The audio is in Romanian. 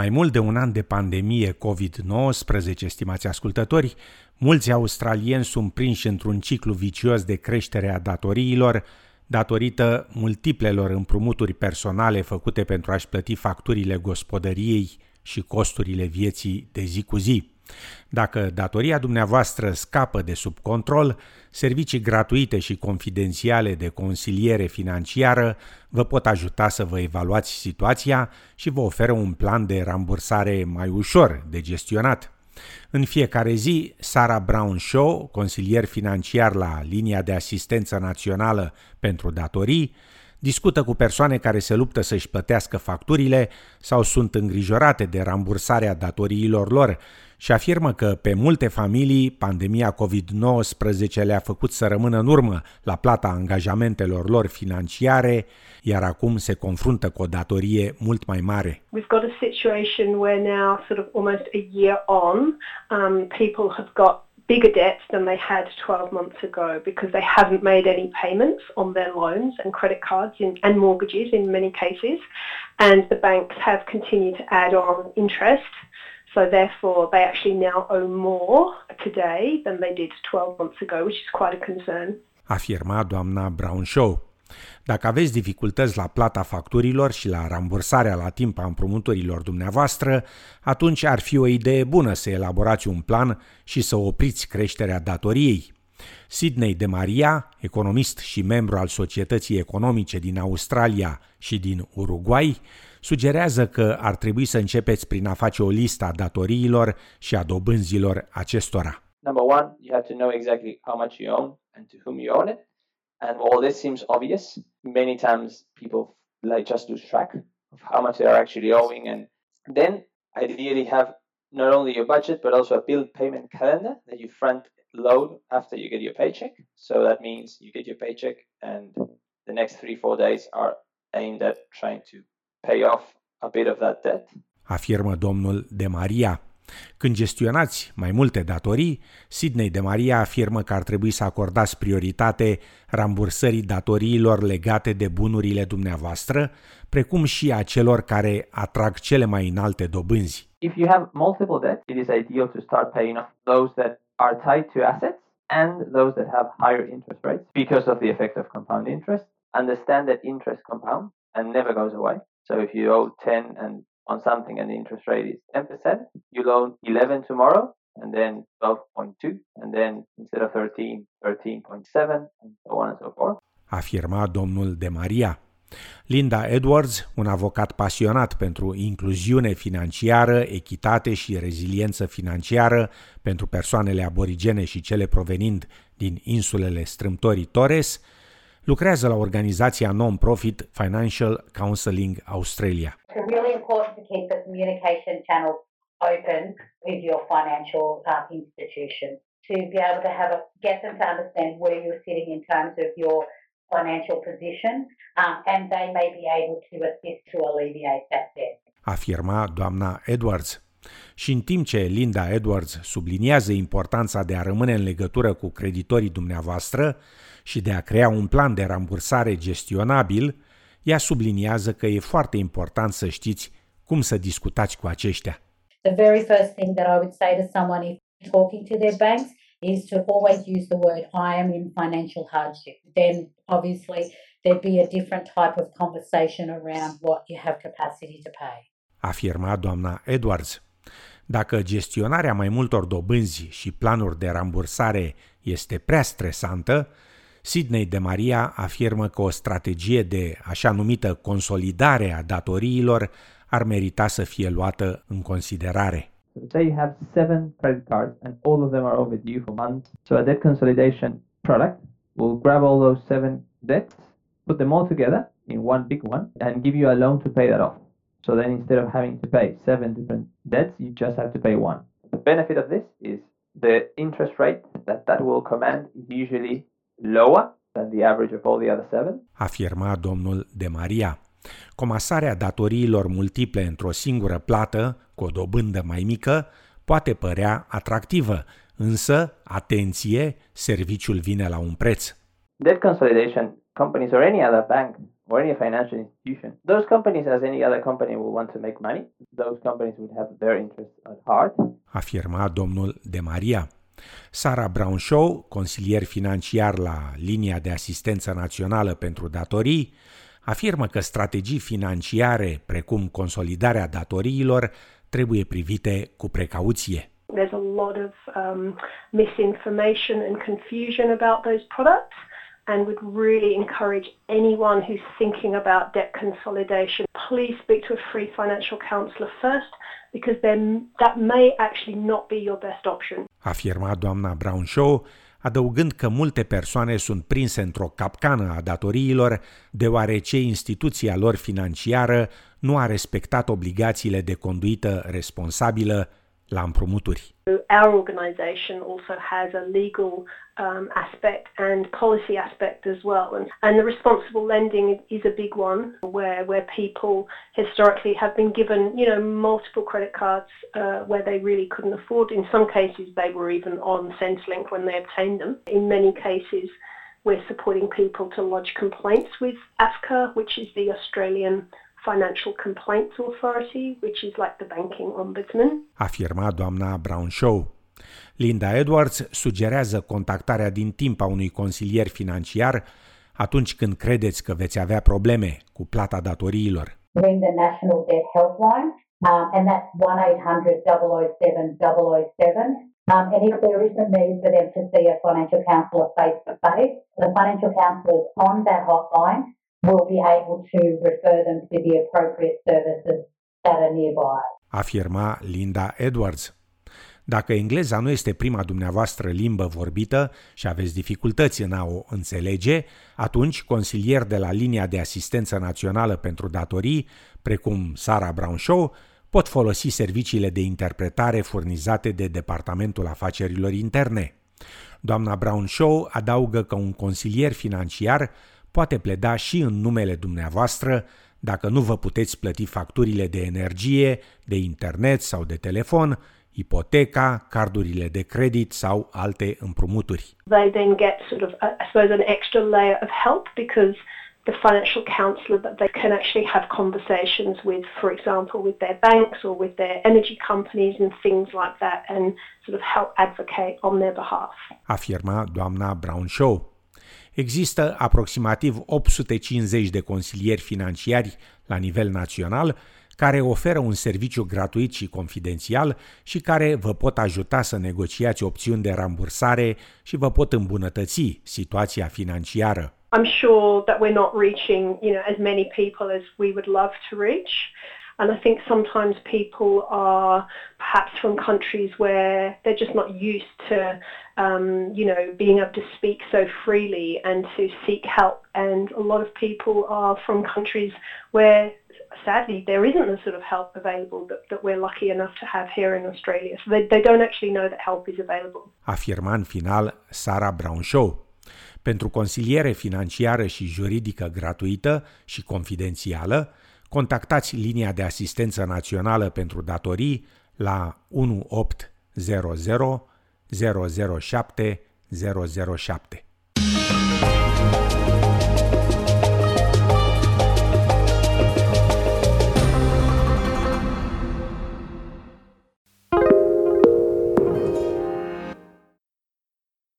mai mult de un an de pandemie COVID-19, stimați ascultători, mulți australieni sunt prinși într-un ciclu vicios de creștere a datoriilor, datorită multiplelor împrumuturi personale făcute pentru a-și plăti facturile gospodăriei și costurile vieții de zi cu zi. Dacă datoria dumneavoastră scapă de sub control, servicii gratuite și confidențiale de consiliere financiară vă pot ajuta să vă evaluați situația și vă oferă un plan de rambursare mai ușor de gestionat. În fiecare zi, Sara Brown Show, consilier financiar la linia de asistență națională pentru datorii, discută cu persoane care se luptă să-și plătească facturile sau sunt îngrijorate de rambursarea datoriilor lor și afirmă că pe multe familii pandemia COVID-19 le-a făcut să rămână în urmă la plata angajamentelor lor financiare, iar acum se confruntă cu o datorie mult mai mare. We've got a situation where now, sort of almost a year on, um, people have got bigger debts than they had 12 months ago because they haven't made any payments on their loans and credit cards in, and mortgages in many cases. And the banks have continued to add on interest. So therefore, they actually now owe more today than they did 12 months ago, which is quite a concern. Afirma doamna Brown Show. Dacă aveți dificultăți la plata facturilor și la rambursarea la timp a împrumuturilor dumneavoastră, atunci ar fi o idee bună să elaborați un plan și să opriți creșterea datoriei. Sidney de Maria, economist și membru al Societății Economice din Australia și din Uruguay, sugerează că ar trebui să începeți prin a face o listă a datoriilor și a dobânzilor acestora. Number one, you have to know exactly how much you own and to whom you own it. And while this seems obvious, many times people like just lose track of how much they are actually owing. And then ideally have not only your budget, but also a bill payment calendar that you front load after you get your paycheck. So that means you get your paycheck and the next three, four days are aimed at trying to pay off a bit of that debt. Afirmă domnul De Maria. Când gestionați mai multe datorii, Sidney de Maria afirmă că ar trebui să acordați prioritate rambursării datoriilor legate de bunurile dumneavoastră, precum și a celor care atrag cele mai înalte dobânzi. If you have multiple debts, it is ideal to start paying off those that are tied to assets and those that have higher interest rates because of the effect of compound interest. Understand that interest compounds and never goes away. So if you owe 10 and on something and the interest rate is 10%, you loan 11 tomorrow and then 12.2 and then instead of 13, 13.7 and so on and so forth. Afirma domnul De Maria. Linda Edwards, un avocat pasionat pentru incluziune financiară, echitate și reziliență financiară pentru persoanele aborigene și cele provenind din insulele strâmtorii Torres, lucrează la organizația non-profit Financial Counseling Australia. It's really important to keep the communication channels open with your financial uh, institution to be able to have a, get them to understand where you're sitting in terms of your financial position um, and they may be able to assist to alleviate that debt. Afirma doamna Edwards. Și în timp ce Linda Edwards subliniază importanța de a rămâne în legătură cu creditorii dumneavoastră și de a crea un plan de rambursare gestionabil, ea subliniază că e foarte important să știți cum să discutați cu aceștia. The very first thing that I would say to someone if talking to their banks is to always use the word I am in financial hardship. Then obviously there'd be a different type of conversation around what you have capacity to pay. Afirma doamna Edwards. Dacă gestionarea mai multor dobânzi și planuri de rambursare este prea stresantă, Sidney de Maria afirmă că o strategie de așa numită consolidare a datoriilor ar merita să fie luată în considerare. You have seven credit cards and all of them are overdue for months. So a debt consolidation product will grab all those seven debts, put them all together in one big one, and give you a loan to pay that off. So then instead of having to pay seven different debts, you just have to pay one. The benefit of this is the interest rate that that will command is usually lower than the average of all the other seven. Afirma domnul De Maria. Comasarea datoriilor multiple într-o singură plată, cu o dobândă mai mică, poate părea atractivă, însă, atenție, serviciul vine la un preț. Debt consolidation companies or any other bank or any financial institution, those companies, as any other company, will want to make money. Those companies would have their interests at heart. Afirma domnul De Maria. Sara Brown Shaw, consilier financiar la linia de asistență națională pentru datorii, afirmă că strategii financiare precum consolidarea datoriilor trebuie privite cu precauție. There's a lot of um, misinformation and confusion about those products and would really encourage anyone who's thinking about debt consolidation, please speak to a free financial counselor first because then that may actually not be your best option. Afirma doamna Brown Shaw, adăugând că multe persoane sunt prinse într-o capcană a datoriilor, deoarece instituția lor financiară nu a respectat obligațiile de conduită responsabilă la. Our organisation also has a legal um, aspect and policy aspect as well, and, and the responsible lending is a big one, where where people historically have been given, you know, multiple credit cards uh, where they really couldn't afford. In some cases, they were even on Centrelink when they obtained them. In many cases, we're supporting people to lodge complaints with AFCA, which is the Australian Financial Complaints Authority, which is like the banking ombudsman. Afirma doamna Brown Shaw. Linda Edwards sugerează contactarea din timp a unui consilier financiar atunci când credeți că veți avea probleme cu plata datoriilor. Ring the National Debt Helpline, um, and that's 1-800-007-007. Um, and if there is a need for them to see a financial counsellor face to face, the financial counsellors on that hotline will be able to refer them to the appropriate services that are nearby. Afirma Linda Edwards. Dacă engleza nu este prima dumneavoastră limbă vorbită și aveți dificultăți în a o înțelege, atunci consilieri de la linia de asistență națională pentru datorii, precum Sara Brown Shaw, pot folosi serviciile de interpretare furnizate de Departamentul Afacerilor Interne. Doamna Brown Shaw adaugă că un consilier financiar poate pleda și în numele dumneavoastră dacă nu vă puteți plăti facturile de energie, de internet sau de telefon, ipoteca, cardurile de credit sau alte împrumuturi. They then get sort of, I suppose, an extra layer of help because the financial counselor that they can actually have conversations with, for example, with their banks or with their energy companies and things like that and sort of help advocate on their behalf. Afirma doamna Brown Shaw. Există aproximativ 850 de consilieri financiari la nivel național care oferă un serviciu gratuit și confidențial și care vă pot ajuta să negociați opțiuni de rambursare și vă pot îmbunătăți situația financiară. I'm sure that we're not reaching, you know, as many people as we would love to reach. And I think sometimes people are perhaps from countries where they're just not used to, um, you know, being able to speak so freely and to seek help. And a lot of people are from countries where sadly, there isn't the sort of help available that, that we're lucky enough to have here in Australia. So they, they don't actually know that help is available. Afirma în final Sara Brown Shaw. Pentru consiliere financiară și juridică gratuită și confidențială, contactați linia de asistență națională pentru datorii la 1800 007 007.